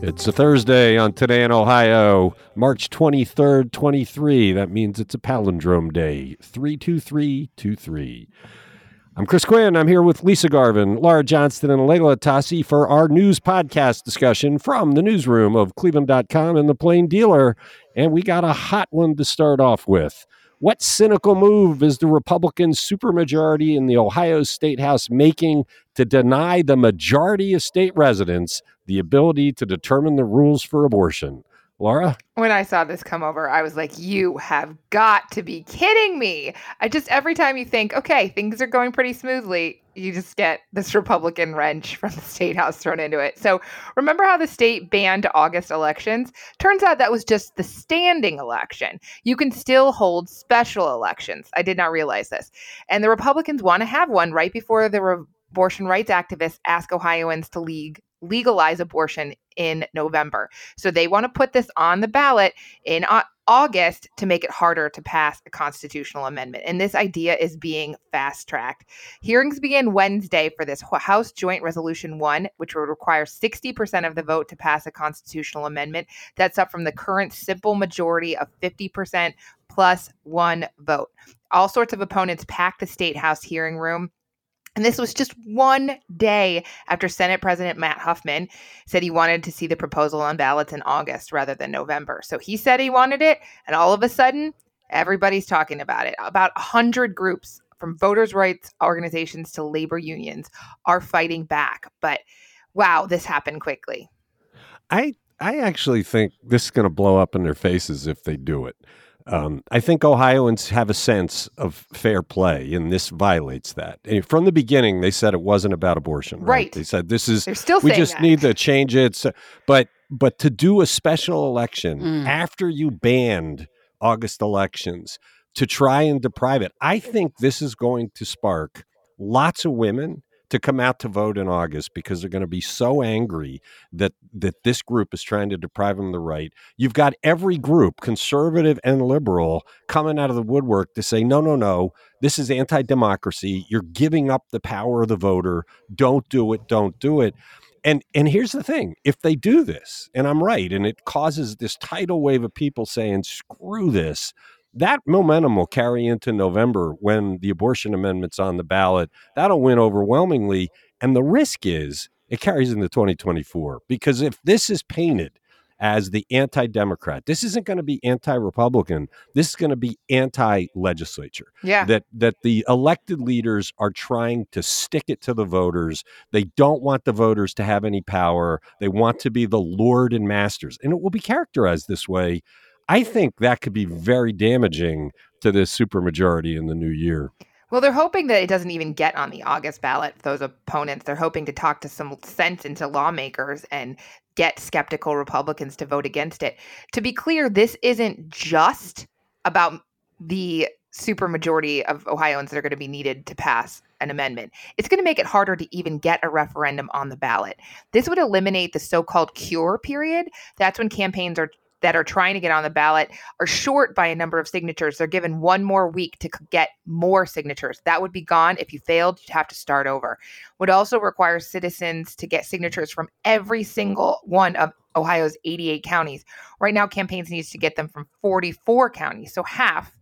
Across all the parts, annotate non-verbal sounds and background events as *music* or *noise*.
It's a Thursday on Today in Ohio, March 23rd, 23. That means it's a palindrome day, 32323. I'm Chris Quinn. I'm here with Lisa Garvin, Laura Johnston, and Leila Atassi for our news podcast discussion from the newsroom of Cleveland.com and the Plain Dealer. And we got a hot one to start off with. What cynical move is the Republican supermajority in the Ohio State House making to deny the majority of state residents the ability to determine the rules for abortion? Laura? When I saw this come over, I was like, you have got to be kidding me. I just, every time you think, okay, things are going pretty smoothly, you just get this Republican wrench from the state house thrown into it. So remember how the state banned August elections? Turns out that was just the standing election. You can still hold special elections. I did not realize this. And the Republicans want to have one right before the re- abortion rights activists ask Ohioans to league legalize abortion in November. So they want to put this on the ballot in August to make it harder to pass a constitutional amendment. And this idea is being fast tracked. Hearings begin Wednesday for this House Joint Resolution 1, which would require 60% of the vote to pass a constitutional amendment. That's up from the current simple majority of 50% plus one vote. All sorts of opponents pack the state house hearing room and this was just one day after Senate President Matt Huffman said he wanted to see the proposal on ballots in August rather than November. So he said he wanted it, and all of a sudden, everybody's talking about it. About 100 groups from voters' rights organizations to labor unions are fighting back. But wow, this happened quickly. I I actually think this is going to blow up in their faces if they do it. Um, I think Ohioans have a sense of fair play, and this violates that. And from the beginning, they said it wasn't about abortion. Right? right. They said this is. They're still we just that. need to change it. So, but but to do a special election mm. after you banned August elections to try and deprive it, I think this is going to spark lots of women to come out to vote in August because they're going to be so angry that that this group is trying to deprive them of the right. You've got every group, conservative and liberal, coming out of the woodwork to say, no, no, no, this is anti-democracy. You're giving up the power of the voter. Don't do it. Don't do it. And and here's the thing: if they do this, and I'm right, and it causes this tidal wave of people saying, "Screw this," that momentum will carry into November when the abortion amendment's on the ballot. That'll win overwhelmingly. And the risk is it carries into 2024 because if this is painted as the anti Democrat, this isn't going to be anti Republican. This is going to be anti legislature. Yeah. That, that the elected leaders are trying to stick it to the voters. They don't want the voters to have any power. They want to be the lord and masters. And it will be characterized this way I think that could be very damaging to this supermajority in the new year. Well, they're hoping that it doesn't even get on the August ballot, those opponents. They're hoping to talk to some sense into lawmakers and get skeptical Republicans to vote against it. To be clear, this isn't just about the supermajority of Ohioans that are going to be needed to pass an amendment. It's going to make it harder to even get a referendum on the ballot. This would eliminate the so called cure period. That's when campaigns are that are trying to get on the ballot are short by a number of signatures. They're given one more week to get more signatures. That would be gone. If you failed, you'd have to start over. Would also require citizens to get signatures from every single one of Ohio's 88 counties. Right now, campaigns needs to get them from 44 counties, so half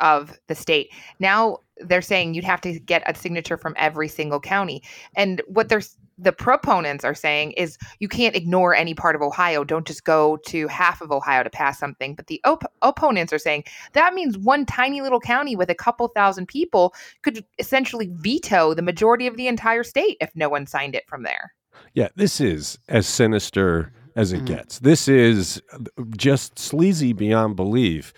of the state. Now they're saying you'd have to get a signature from every single county. And what they're the proponents are saying is you can't ignore any part of Ohio. Don't just go to half of Ohio to pass something. But the op- opponents are saying that means one tiny little county with a couple thousand people could essentially veto the majority of the entire state if no one signed it from there. Yeah, this is as sinister as it mm-hmm. gets. This is just sleazy beyond belief.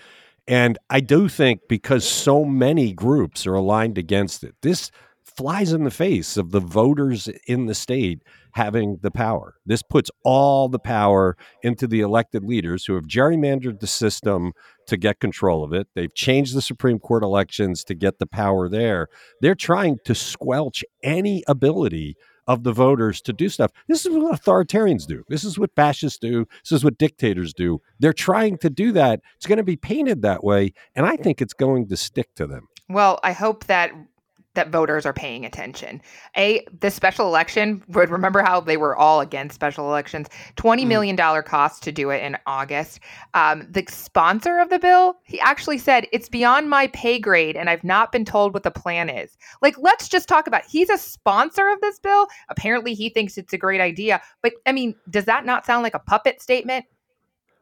And I do think because so many groups are aligned against it, this flies in the face of the voters in the state having the power. This puts all the power into the elected leaders who have gerrymandered the system to get control of it. They've changed the Supreme Court elections to get the power there. They're trying to squelch any ability of the voters to do stuff. This is what authoritarians do. This is what fascists do. This is what dictators do. They're trying to do that. It's going to be painted that way. And I think it's going to stick to them. Well, I hope that that voters are paying attention. A the special election, would remember how they were all against special elections? Twenty mm. million dollar cost to do it in August. Um, the sponsor of the bill, he actually said it's beyond my pay grade, and I've not been told what the plan is. Like, let's just talk about. He's a sponsor of this bill. Apparently, he thinks it's a great idea. But I mean, does that not sound like a puppet statement?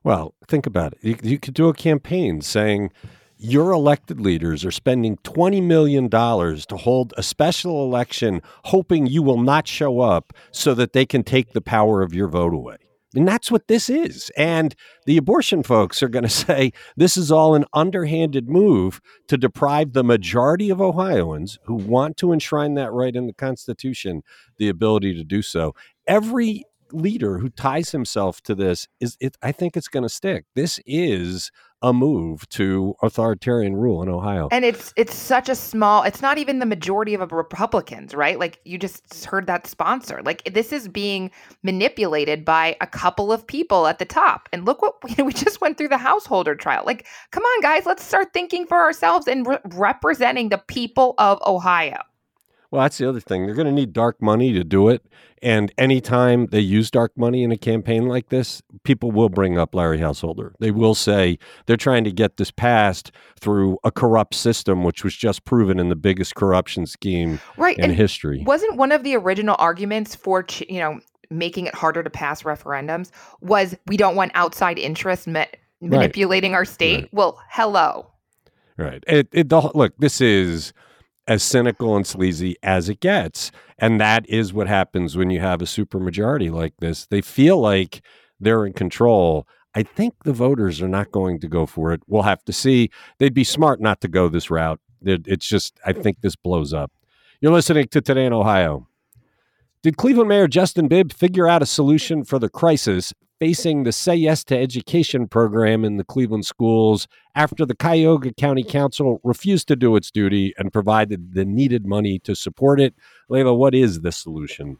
Well, think about it. You, you could do a campaign saying your elected leaders are spending $20 million to hold a special election, hoping you will not show up so that they can take the power of your vote away. And that's what this is. And the abortion folks are going *laughs* to say this is all an underhanded move to deprive the majority of Ohioans who want to enshrine that right in the Constitution the ability to do so. Every leader who ties himself to this is it I think it's going to stick. This is a move to authoritarian rule in Ohio. And it's it's such a small it's not even the majority of Republicans, right? Like you just heard that sponsor. Like this is being manipulated by a couple of people at the top. And look what you *laughs* know, we just went through the householder trial. Like come on guys, let's start thinking for ourselves and re- representing the people of Ohio. Well, that's the other thing. They're going to need dark money to do it. And anytime they use dark money in a campaign like this, people will bring up Larry Householder. They will say they're trying to get this passed through a corrupt system, which was just proven in the biggest corruption scheme right. in and history. Wasn't one of the original arguments for, you know, making it harder to pass referendums was we don't want outside interest ma- manipulating right. our state? Right. Well, hello. Right. It, it, the, look, this is as cynical and sleazy as it gets. And that is what happens when you have a supermajority like this. They feel like they're in control. I think the voters are not going to go for it. We'll have to see. They'd be smart not to go this route. It's just, I think this blows up. You're listening to Today in Ohio. Did Cleveland Mayor Justin Bibb figure out a solution for the crisis facing the Say Yes to Education program in the Cleveland schools after the Cuyahoga County Council refused to do its duty and provided the needed money to support it. Leila, what is the solution?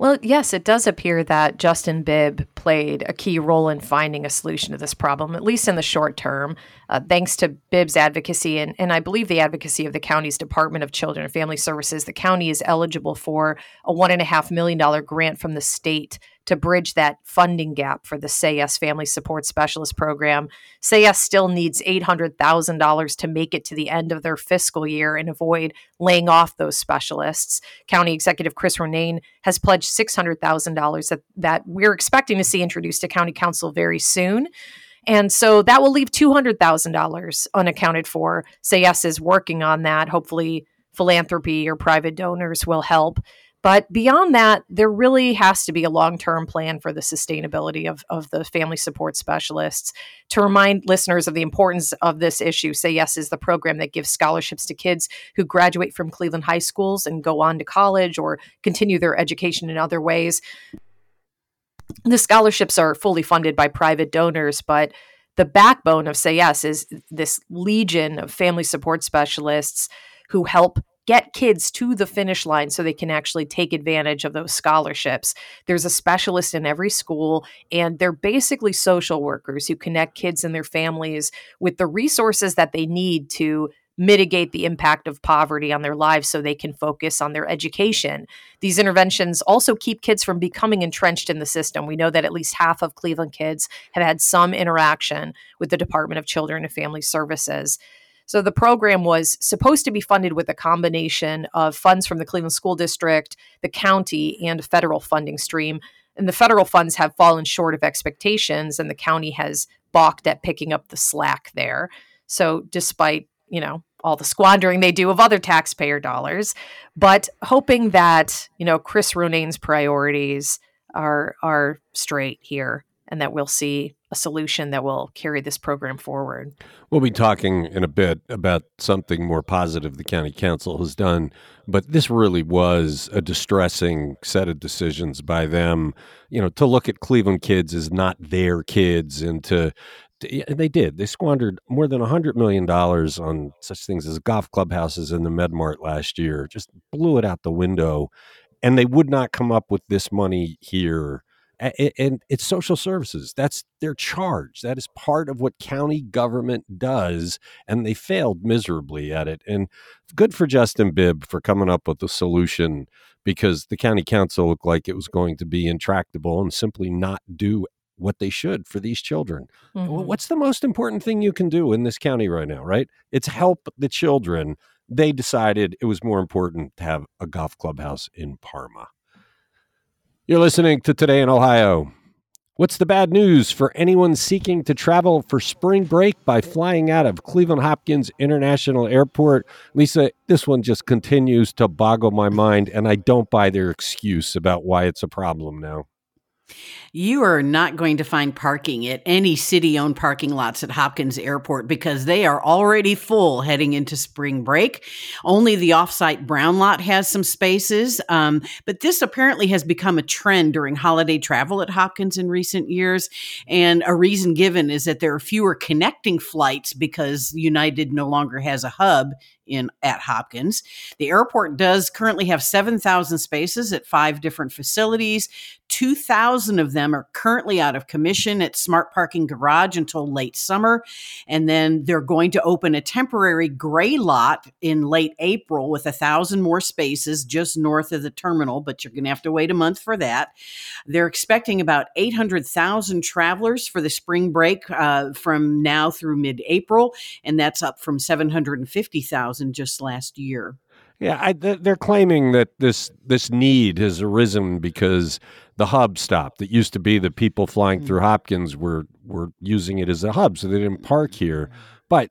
Well, yes, it does appear that Justin Bibb played a key role in finding a solution to this problem, at least in the short term, uh, thanks to Bibb's advocacy and, and I believe the advocacy of the county's Department of Children and Family Services. The county is eligible for a $1.5 million grant from the state to bridge that funding gap for the Say Yes Family Support Specialist program. Say Yes still needs $800,000 to make it to the end of their fiscal year and avoid laying off those specialists. County Executive Chris Ronayne has pledged $600,000 that, that we're expecting to see introduced to County Council very soon. And so that will leave $200,000 unaccounted for. Say Yes is working on that. Hopefully, philanthropy or private donors will help. But beyond that, there really has to be a long term plan for the sustainability of, of the family support specialists. To remind listeners of the importance of this issue, Say Yes is the program that gives scholarships to kids who graduate from Cleveland high schools and go on to college or continue their education in other ways. The scholarships are fully funded by private donors, but the backbone of Say Yes is this legion of family support specialists who help get kids to the finish line so they can actually take advantage of those scholarships. There's a specialist in every school, and they're basically social workers who connect kids and their families with the resources that they need to mitigate the impact of poverty on their lives so they can focus on their education. These interventions also keep kids from becoming entrenched in the system. We know that at least half of Cleveland kids have had some interaction with the Department of Children and Family Services. So the program was supposed to be funded with a combination of funds from the Cleveland School District, the county, and a federal funding stream. And the federal funds have fallen short of expectations, and the county has balked at picking up the slack there. So, despite, you know, all the squandering they do of other taxpayer dollars, but hoping that, you know, Chris Ronayne's priorities are are straight here and that we'll see a solution that will carry this program forward. We'll be talking in a bit about something more positive the county council has done, but this really was a distressing set of decisions by them. You know, to look at Cleveland kids as not their kids and to they did. They squandered more than $100 million on such things as golf clubhouses in the MedMart last year, just blew it out the window. And they would not come up with this money here and it's social services. That's their charge. That is part of what county government does, and they failed miserably at it. And good for Justin Bibb for coming up with a solution because the county council looked like it was going to be intractable and simply not do what they should for these children. Mm-hmm. What's the most important thing you can do in this county right now, right? It's help the children. They decided it was more important to have a golf clubhouse in Parma. You're listening to Today in Ohio. What's the bad news for anyone seeking to travel for spring break by flying out of Cleveland Hopkins International Airport? Lisa, this one just continues to boggle my mind, and I don't buy their excuse about why it's a problem now. You are not going to find parking at any city owned parking lots at Hopkins Airport because they are already full heading into spring break. Only the offsite Brown lot has some spaces. Um, but this apparently has become a trend during holiday travel at Hopkins in recent years. And a reason given is that there are fewer connecting flights because United no longer has a hub in at Hopkins. The airport does currently have 7,000 spaces at five different facilities. 2,000 of them are currently out of commission at Smart Parking Garage until late summer. And then they're going to open a temporary gray lot in late April with a thousand more spaces just north of the terminal, but you're going to have to wait a month for that. They're expecting about 800,000 travelers for the spring break uh, from now through mid April, and that's up from 750,000 just last year. Yeah, I, they're claiming that this this need has arisen because the hub stopped. That used to be the people flying through mm. Hopkins were were using it as a hub, so they didn't park here. But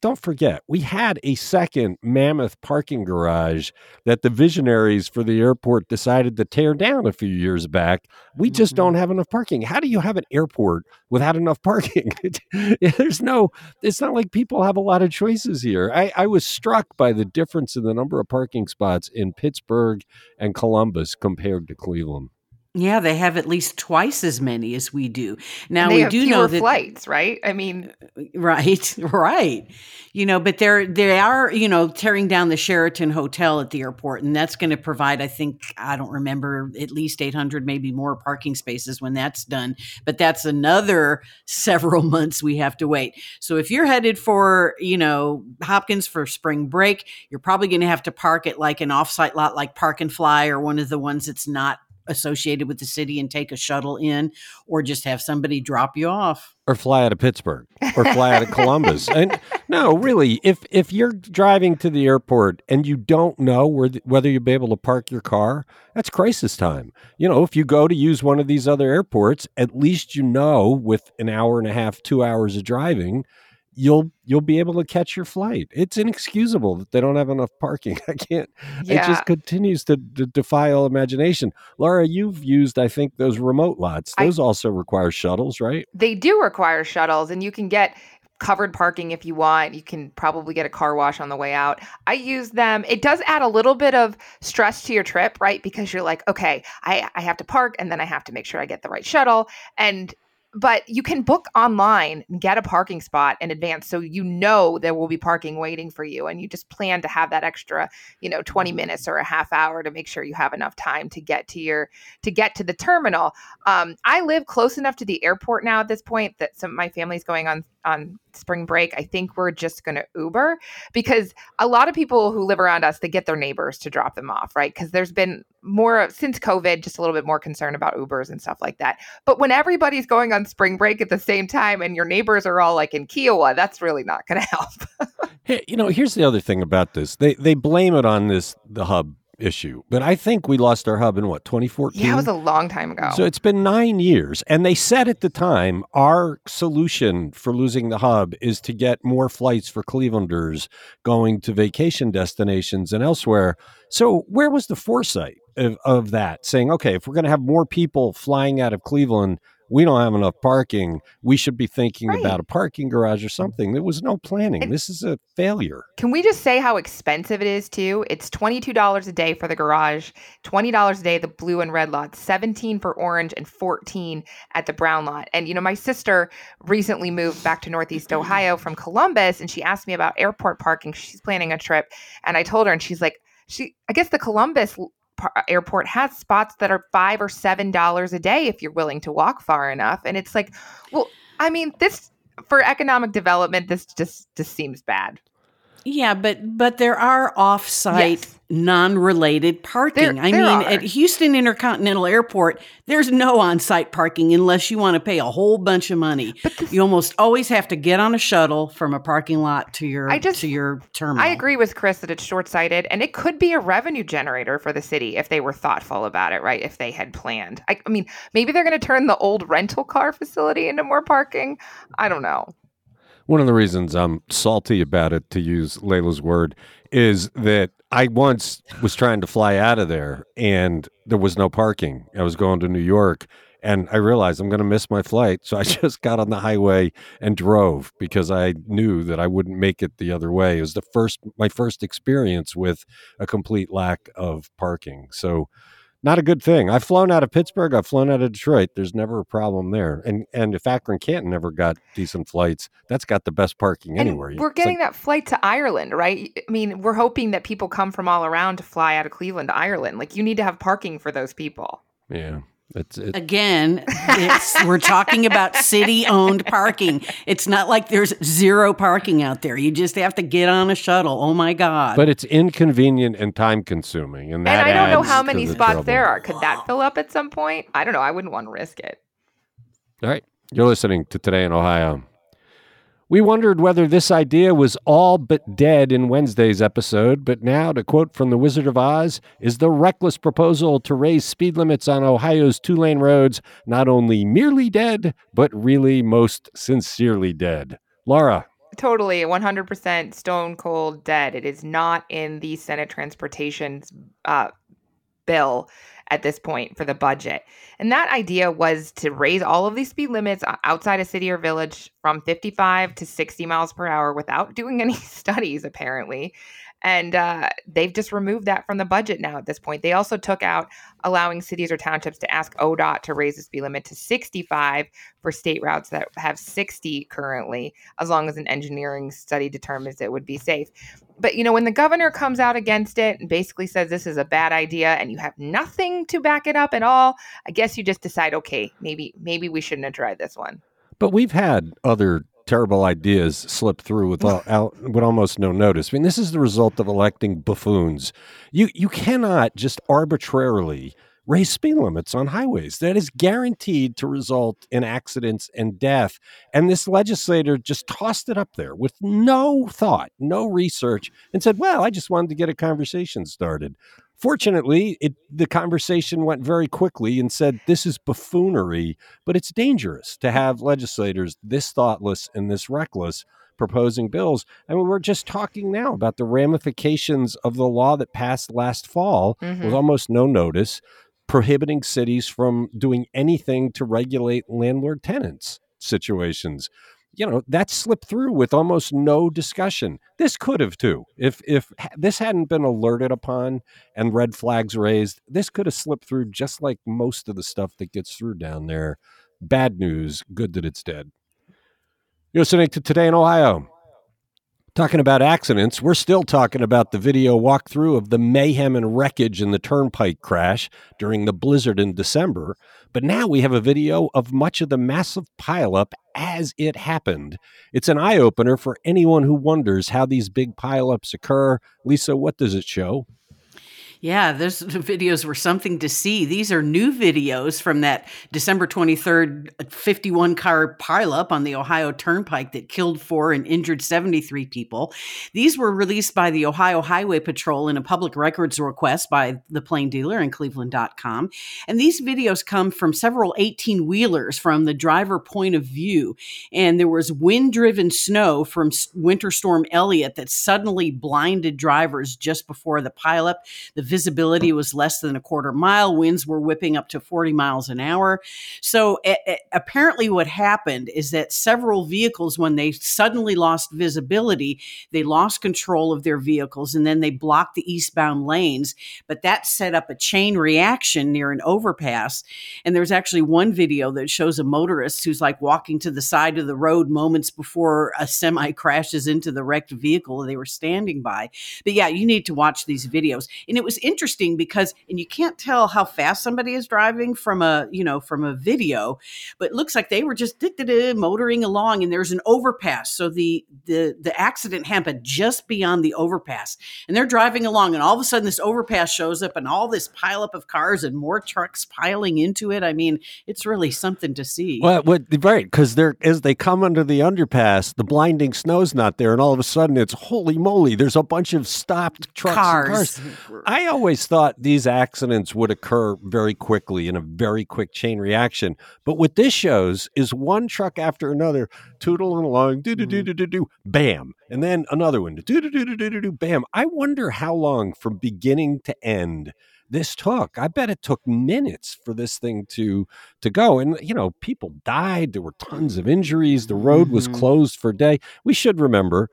don't forget, we had a second mammoth parking garage that the visionaries for the airport decided to tear down a few years back. We just mm-hmm. don't have enough parking. How do you have an airport without enough parking? *laughs* There's no, it's not like people have a lot of choices here. I, I was struck by the difference in the number of parking spots in Pittsburgh and Columbus compared to Cleveland. Yeah, they have at least twice as many as we do. Now we do know that flights, right? I mean, *laughs* right, right. You know, but they're they are you know tearing down the Sheraton Hotel at the airport, and that's going to provide, I think, I don't remember, at least eight hundred, maybe more parking spaces when that's done. But that's another *laughs* several months we have to wait. So if you're headed for you know Hopkins for spring break, you're probably going to have to park at like an offsite lot, like Park and Fly, or one of the ones that's not associated with the city and take a shuttle in or just have somebody drop you off or fly out of Pittsburgh or fly out of *laughs* Columbus. And no, really, if if you're driving to the airport and you don't know where the, whether you'll be able to park your car, that's crisis time. You know, if you go to use one of these other airports, at least you know with an hour and a half, 2 hours of driving, you'll you'll be able to catch your flight. It's inexcusable that they don't have enough parking. *laughs* I can't. Yeah. It just continues to, to, defy all imagination. Laura, you've used I think those remote lots. Those I, also require shuttles, right? They do require shuttles, and you can get covered parking if you want. You can probably get a car wash on the way out. I use them. It does add a little bit of stress to your trip, right? Because you're like, okay, I, I have to park and then I have to make sure I get the right shuttle. And but you can book online and get a parking spot in advance so you know there will be parking waiting for you and you just plan to have that extra you know 20 minutes or a half hour to make sure you have enough time to get to your to get to the terminal um, i live close enough to the airport now at this point that some my family's going on on spring break, I think we're just going to Uber because a lot of people who live around us, they get their neighbors to drop them off, right? Because there's been more since COVID, just a little bit more concern about Ubers and stuff like that. But when everybody's going on spring break at the same time and your neighbors are all like in Kiowa, that's really not going *laughs* to help. Hey, you know, here's the other thing about this. They they blame it on this the hub issue, but I think we lost our hub in what 2014. Yeah, it was a long time ago. So it's been nine years, and they said at the time our solution for losing the hub is to get more flights for Clevelanders going to vacation destinations and elsewhere. So where was the foresight of, of that? Saying, okay, if we're going to have more people flying out of Cleveland we don't have enough parking. We should be thinking Right. about a parking garage or something. There was no planning. This is a failure. Can we just say how expensive it is too? It's $22 a day for the garage, $20 a day the blue and red lot, 17 for orange and 14 at the brown lot. And you know, my sister recently moved back to Northeast Ohio from Columbus and she asked me about airport parking. She's planning a trip and I told her and she's like, she I guess the Columbus Uh, airport has spots that are 5 or 7 dollars a day if you're willing to walk far enough. And it's like, well, I mean, this for economic development this just just seems bad. Yeah, but but there are off-site Yes. non-related parking. There- I there mean, are. at Houston Intercontinental Airport, there's no on-site parking unless you want to pay a whole bunch of money. you almost always have to get on a shuttle from a parking lot to your I just- to your terminal. I agree with Chris that it's short sighted and it could be a revenue generator for the city if they were thoughtful about it, right? If they had planned. I, I mean, maybe they're going to turn the old rental car facility into more parking. I don't know. One of the reasons I'm salty about it, to use Leila's word, is that I once was trying to fly out of there and there was no parking. I was going to New York and I realized I'm going to miss my flight. So I *laughs* just got on the highway and drove because I knew that I wouldn't make it the other way. It was the first, my first experience with a complete lack of parking. So, not a good thing. I've flown out of Pittsburgh. I've flown out of Detroit. There's never a problem there. And and if Akron Canton never got decent flights, that's got the best parking And anywhere. we're It's like- getting that flight to Ireland, right? I mean, we're hoping that people come from all around to fly out of Cleveland to Ireland. Like, you need to have parking for those people. yeah. It's it, Again, it's, we're talking about city owned parking. It's not like there's zero parking out there. You just have to get on a shuttle. Oh my God. but it's inconvenient and time consuming, and that and I don't know how many the spots trouble. there are. Could that fill up at some point? I don't know. I wouldn't want to risk it. All right. You're listening to Today in Ohio. We wondered whether this idea was all but dead in Wednesday's episode, but now, to quote from The Wizard of Oz, is the reckless proposal to raise speed limits on Ohio's two lane roads not only merely dead, but really most sincerely dead. Laura, Totally, 100% stone cold dead. It is not in the Senate Transportation uh, bill at this point for the budget. And that idea was to raise all of these speed limits uh, outside a city or village from 55 to 60 miles per hour without doing *laughs* any studies, apparently. And uh, they've just removed that from the budget now at this point. They also took out allowing cities or townships to ask ODOT to raise the speed limit to 65 for state routes that have 60 currently, as long as an engineering study determines it would be safe. But you know, when the governor comes out against it and basically says this is a bad idea and you have nothing to back it up at all, I guess you just decide, okay, maybe maybe we shouldn't have tried this one. But we've had other terrible ideas slip through with all, *laughs* al- with almost no notice. I mean, this is the result of electing buffoons. You you cannot just arbitrarily raise speed limits on highways. That is guaranteed to result in accidents and death. And this legislator just tossed it up there with no thought, no research, and said, "Well, I just wanted to get a conversation started." Fortunately, it, the conversation went very quickly and said, This is buffoonery, but it's dangerous to have legislators this thoughtless and this reckless proposing bills. I mean, we're just talking now about the ramifications of the law that passed last fall Mhm. with almost no notice, prohibiting cities from doing anything to regulate landlord tenants situations you know that slipped through with almost no discussion. This could have too. If if this hadn't been alerted upon and red flags raised this could have slipped through just like most of the stuff that gets through down there. Bad news good that it's dead. You're listening to today in ohio Talking about accidents, we're still talking about the video walkthrough of the mayhem and wreckage in the turnpike crash during the blizzard in December. But now we have a video of much of the massive pileup as it happened. It's an eye opener for anyone who wonders how these big pileups occur. Lisa, what does it show? Yeah, those *laughs* videos were something to see. These are new videos from that December 23rd 51 car pileup on the Ohio Turnpike that killed four and injured 73 people. These were released by the Ohio Highway Patrol in a public records request by the Plain Dealer and Cleveland.com. And these videos come from several 18 wheelers from the driver point of view. And there was wind driven snow from Winter Storm Elliott that suddenly blinded drivers just before the pileup. The visibility was less than a quarter mile. Winds were whipping up to 40 miles an hour. So apparently, what happened is that several vehicles, when they suddenly lost visibility, they lost control of their vehicles and then they blocked the eastbound lanes. But that set up a chain reaction near an overpass. And there's actually one video that shows a motorist who's like walking to the side of the road moments before a semi *laughs* crashes into the wrecked vehicle they were standing by. But yeah, you need to watch these videos. And it was interesting because, and you can't tell how fast somebody is driving from a, you know, from a video, but it looks like they were just motoring along and there's an overpass. So the, the, the accident happened just beyond the overpass and they're driving along and all of a sudden this overpass shows up and all this pileup of cars and more trucks piling into it. I mean, it's really something to see. Well, what, right. Because they're, as they come under the underpass, the blinding snow's not there. And all of a sudden it's holy moly, there's a bunch of stopped trucks cars. cars. *laughs* I always thought these accidents would occur very quickly in a very quick chain reaction. But what this shows is one truck after another tootling along, do do do do do do, bam, and then another one, do do do do do do do, bam. I wonder how long from beginning to end this took. I bet it took minutes for this thing to to go. And you know, people died. There were tons of injuries. The road was mm-hmm. closed for a day. We should remember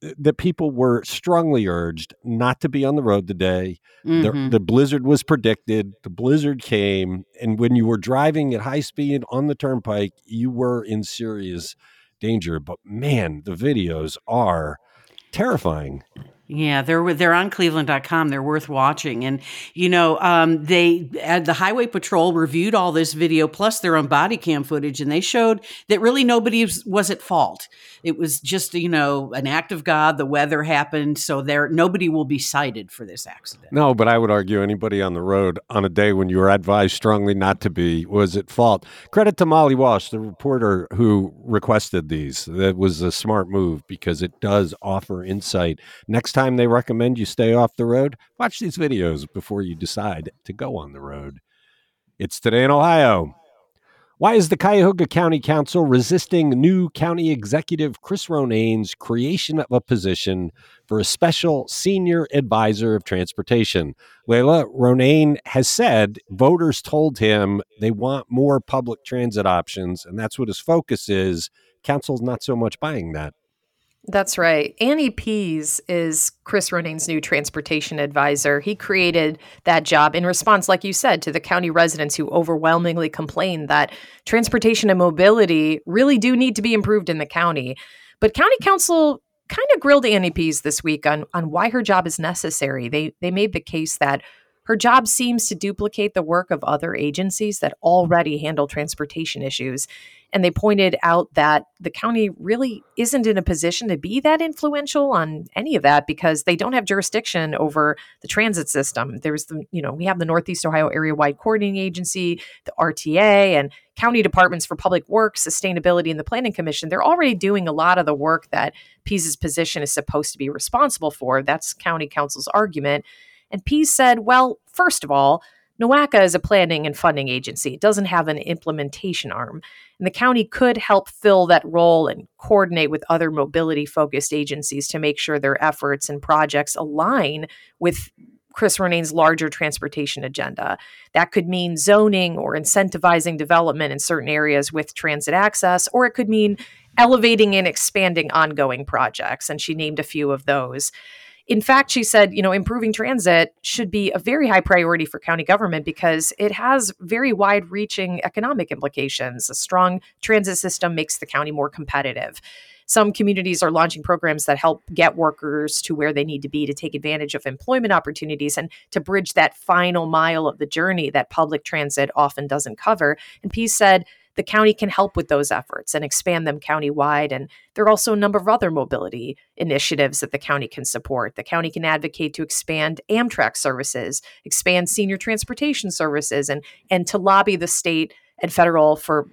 that people were strongly urged not to be on the road today. Mm-hmm. The, the, blizzard was predicted. The blizzard came, and when you were driving at high speed on the turnpike, you were in serious danger. But man, the videos are terrifying. Yeah, they're they're on cleveland.com. They're worth watching. And you know, um, they uh, the highway patrol reviewed all this video plus their own body cam footage and they showed that really nobody was, at fault. It was just, you know, an act of God, the weather happened, so there nobody will be cited for this accident. No, but I would argue anybody on the road on a day when you were advised strongly not to be was at fault. Credit to Molly Walsh, the reporter who requested these. That was a smart move because it does offer insight. Next time they recommend you stay off the road, watch these videos before you decide to go on the road. It's today in Ohio. Why is the Cuyahoga County Council resisting new county executive Chris Ronayne's creation of a position for a special senior advisor of transportation? Leila Ronane has said voters told him they want more public transit options, and that's what his focus is. Council's not so much buying that. That's right. Annie Pease is Chris Ronayne's new transportation advisor. He created that job in response, like you said, to the county residents who overwhelmingly complained that transportation and mobility really do need to be improved in the county. But county council kind of grilled Annie Pease this week on, on why her job is necessary. They they made the case that her job seems to duplicate the work of other agencies that already handle transportation issues. And they pointed out that the county really isn't in a position to be that influential on any of that because they don't have jurisdiction over the transit system. There's the, you know, we have the Northeast Ohio Area Wide Coordinating Agency, the RTA, and county departments for public works, sustainability, and the Planning Commission. They're already doing a lot of the work that Pease's position is supposed to be responsible for. That's county council's argument. And Pease said, well, first of all, NOACA is a planning and funding agency. It doesn't have an implementation arm. And the county could help fill that role and coordinate with other mobility focused agencies to make sure their efforts and projects align with Chris Ronayne's larger transportation agenda. That could mean zoning or incentivizing development in certain areas with transit access, or it could mean elevating and expanding ongoing projects. And she named a few of those. In fact, she said, you know, improving transit should be a very high priority for county government because it has very wide reaching economic implications. A strong transit system makes the county more competitive. Some communities are launching programs that help get workers to where they need to be to take advantage of employment opportunities and to bridge that final mile of the journey that public transit often doesn't cover. And Pease said, the county can help with those efforts and expand them countywide. And there are also a number of other mobility initiatives that the county can support. The county can advocate to expand Amtrak services, expand senior transportation services, and and to lobby the state and federal for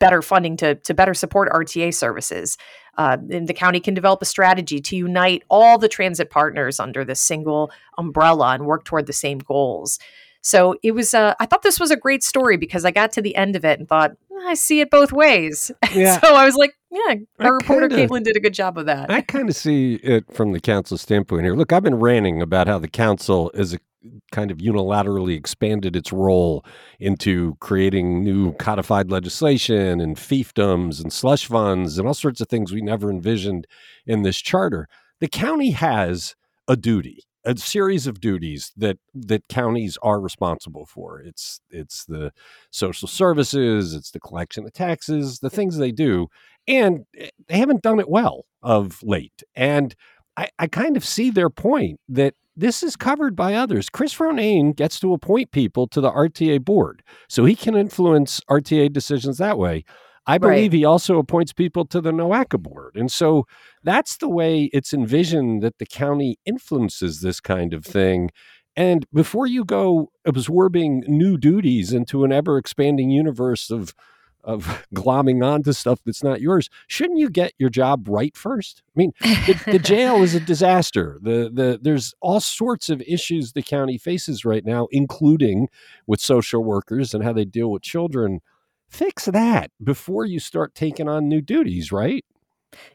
better funding to, to better support RTA services. Uh, and the county can develop a strategy to unite all the transit partners under this single umbrella and work toward the same goals. So it was, uh, I thought this was a great story because I got to the end of it and thought, I see it both ways. *laughs* Yeah. so I was like, yeah, our reporter kinda, Kaitlin did a good job of that. I kind of see it from the council standpoint here. Look, I've been ranting about how the council is a kind of unilaterally expanded its role into creating new codified legislation and fiefdoms and slush funds and all sorts of things we never envisioned in this charter. The county has a duty a series of duties that that counties are responsible for. It's it's the social services, it's the collection of taxes, the things they do, and eh, they haven't done it well of late. And I, I kind of see their point that this is covered by others. Chris Ronayne gets to appoint people to the RTA board, so he can influence RTA decisions that way. I believe right. he also appoints people to the NOACA board. And so that's the way it's envisioned that the county influences this kind of thing. And before you go absorbing new duties into an ever expanding universe of of *laughs* glomming onto stuff that's not yours. Shouldn't you get your job right first? I mean, the, the *laughs* jail is a disaster. The the there's all sorts of issues the county faces right now, including with social workers and how they deal with children. Fix that before you start taking on new duties, right?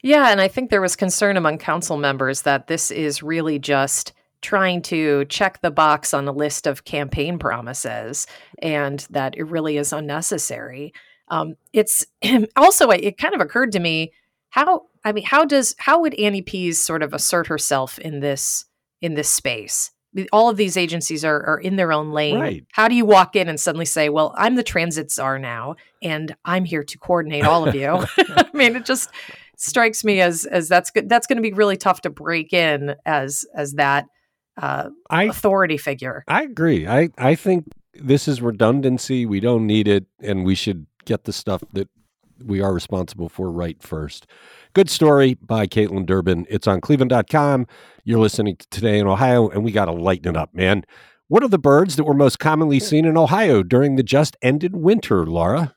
Yeah, and I think there was concern among council members that this is really just trying to check the box on a list of campaign promises and that it really is unnecessary. Um, it's *clears throat* also it kind of occurred to me how I mean how does how would Annie Pease sort of assert herself in this in this space? All of these agencies are, are in their own lane. Right. How do you walk in and suddenly say, "Well, I'm the transit czar now, and I'm here to coordinate all of you"? *laughs* *laughs* I mean, it just strikes me as as that's good. That's going to be really tough to break in as as that uh, I, authority figure. I agree. I I think this is redundancy. We don't need it, and we should get the stuff that we are responsible for right first. Good story by Kaitlin Durbin. It's on cleveland.com. You're listening to Today in Ohio, and we got to lighten it up, man. What are the birds that were most commonly seen in Ohio during the just ended winter, Laura?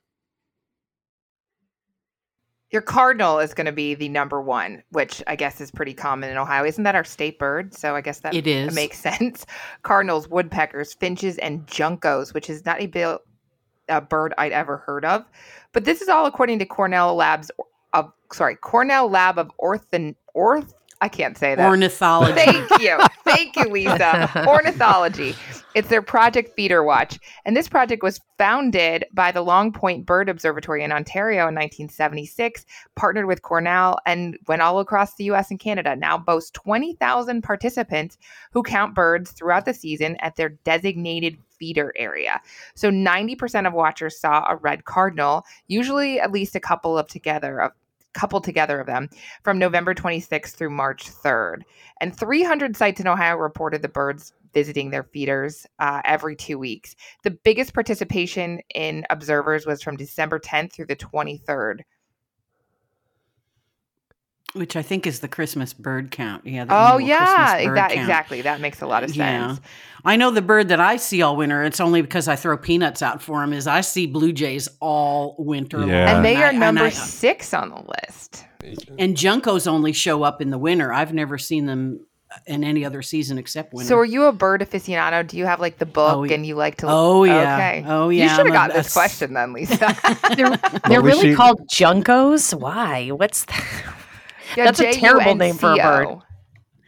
Your cardinal is going to be the number one, which I guess is pretty common in Ohio. Isn't that our state bird? So I guess that it is. makes *laughs* sense. Cardinals, woodpeckers, finches, and juncos, which is not a a bird I'd ever heard of. But this is all according to Cornell Labs of sorry, Cornell Lab of Ortho Orth I can't say that. Ornithology. Thank you. *laughs* Thank you, Lisa. Ornithology. It's their Project Feeder Watch. And this project was founded by the Long Point Bird Observatory in Ontario in 1976, partnered with Cornell, and went all across the US and Canada. Now boasts 20,000 participants who count birds throughout the season at their designated feeder area. So 90% of watchers saw a red cardinal, usually at least a couple of together of coupled together of them from November 26th through March 3rd. And 300 sites in Ohio reported the birds visiting their feeders uh, every two weeks. The biggest participation in observers was from December 10th through the 23rd. Which I think is the Christmas bird count. Yeah. oh, yeah. That, exactly. That makes a lot of sense. Yeah. I know the bird that I see all winter. It's only because I throw peanuts out for them. Is I see blue jays all winter yeah. long. And they are I, number I, six on the list. And juncos only show up in the winter. I've never seen them in any other season except winter. So, are you a bird aficionado? Do you have like the oh, book oh, and you like to? Oh yeah. Okay. Oh yeah. You should have got this question then, Lisa. *laughs* they're, they're really she... called juncos. Why? What's that? Yeah, That's J-U-N-C-O. a terrible name for a bird.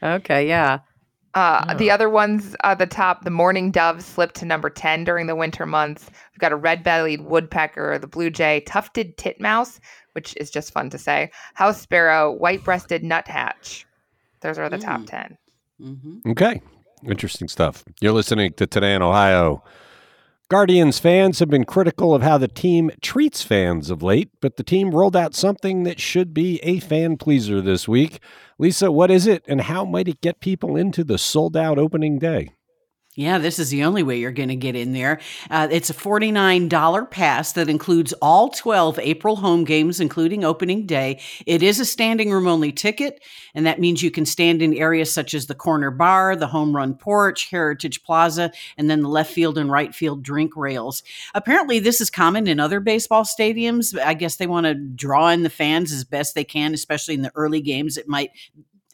Okay. Yeah. Uh, oh. The other ones at the top, the mourning dove slipped to number 10 during the winter months. We've got a red bellied woodpecker, the blue jay, tufted titmouse, which is just fun to say, house sparrow, white breasted nuthatch. Those are the mm. top 10. Mm-hmm. Okay. Interesting stuff. You're listening to Today in Ohio. Guardians fans have been critical of how the team treats fans of late, but the team rolled out something that should be a fan pleaser this week. Lisa, what is it and how might it get people into the sold out opening day? Yeah, this is the only way you're going to get in there. Uh, it's a $49 pass that includes all 12 April home games, including opening day. It is a standing room only ticket, and that means you can stand in areas such as the corner bar, the home run porch, Heritage Plaza, and then the left field and right field drink rails. Apparently, this is common in other baseball stadiums. I guess they want to draw in the fans as best they can, especially in the early games. It might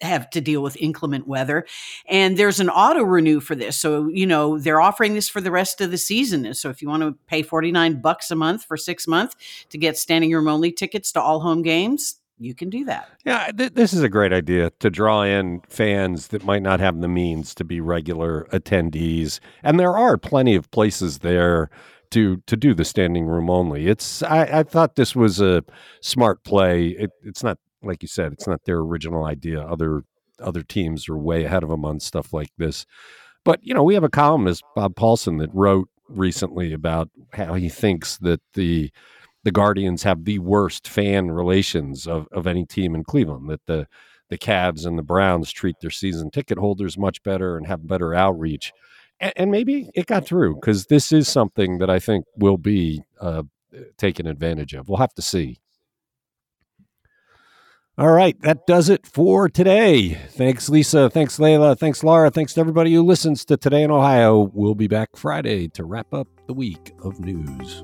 have to deal with inclement weather. And there's an auto renew for this. So, you know, they're offering this for the rest of the season. And so if you want to pay 49 bucks a month for 6 months to get standing room only tickets to all home games, you can do that. Yeah, th- this is a great idea to draw in fans that might not have the means to be regular attendees. And there are plenty of places there to to do the standing room only. It's I, I thought this was a smart play. It, it's not like you said, it's not their original idea. Other other teams are way ahead of them on stuff like this. But you know, we have a columnist, Bob Paulson, that wrote recently about how he thinks that the the Guardians have the worst fan relations of, of any team in Cleveland. That the the Cavs and the Browns treat their season ticket holders much better and have better outreach. And, and maybe it got through because this is something that I think will be uh, taken advantage of. We'll have to see. All right, that does it for today. Thanks, Lisa. Thanks, Leila. Thanks, Laura. Thanks to everybody who listens to Today in Ohio. We'll be back Friday to wrap up the week of news.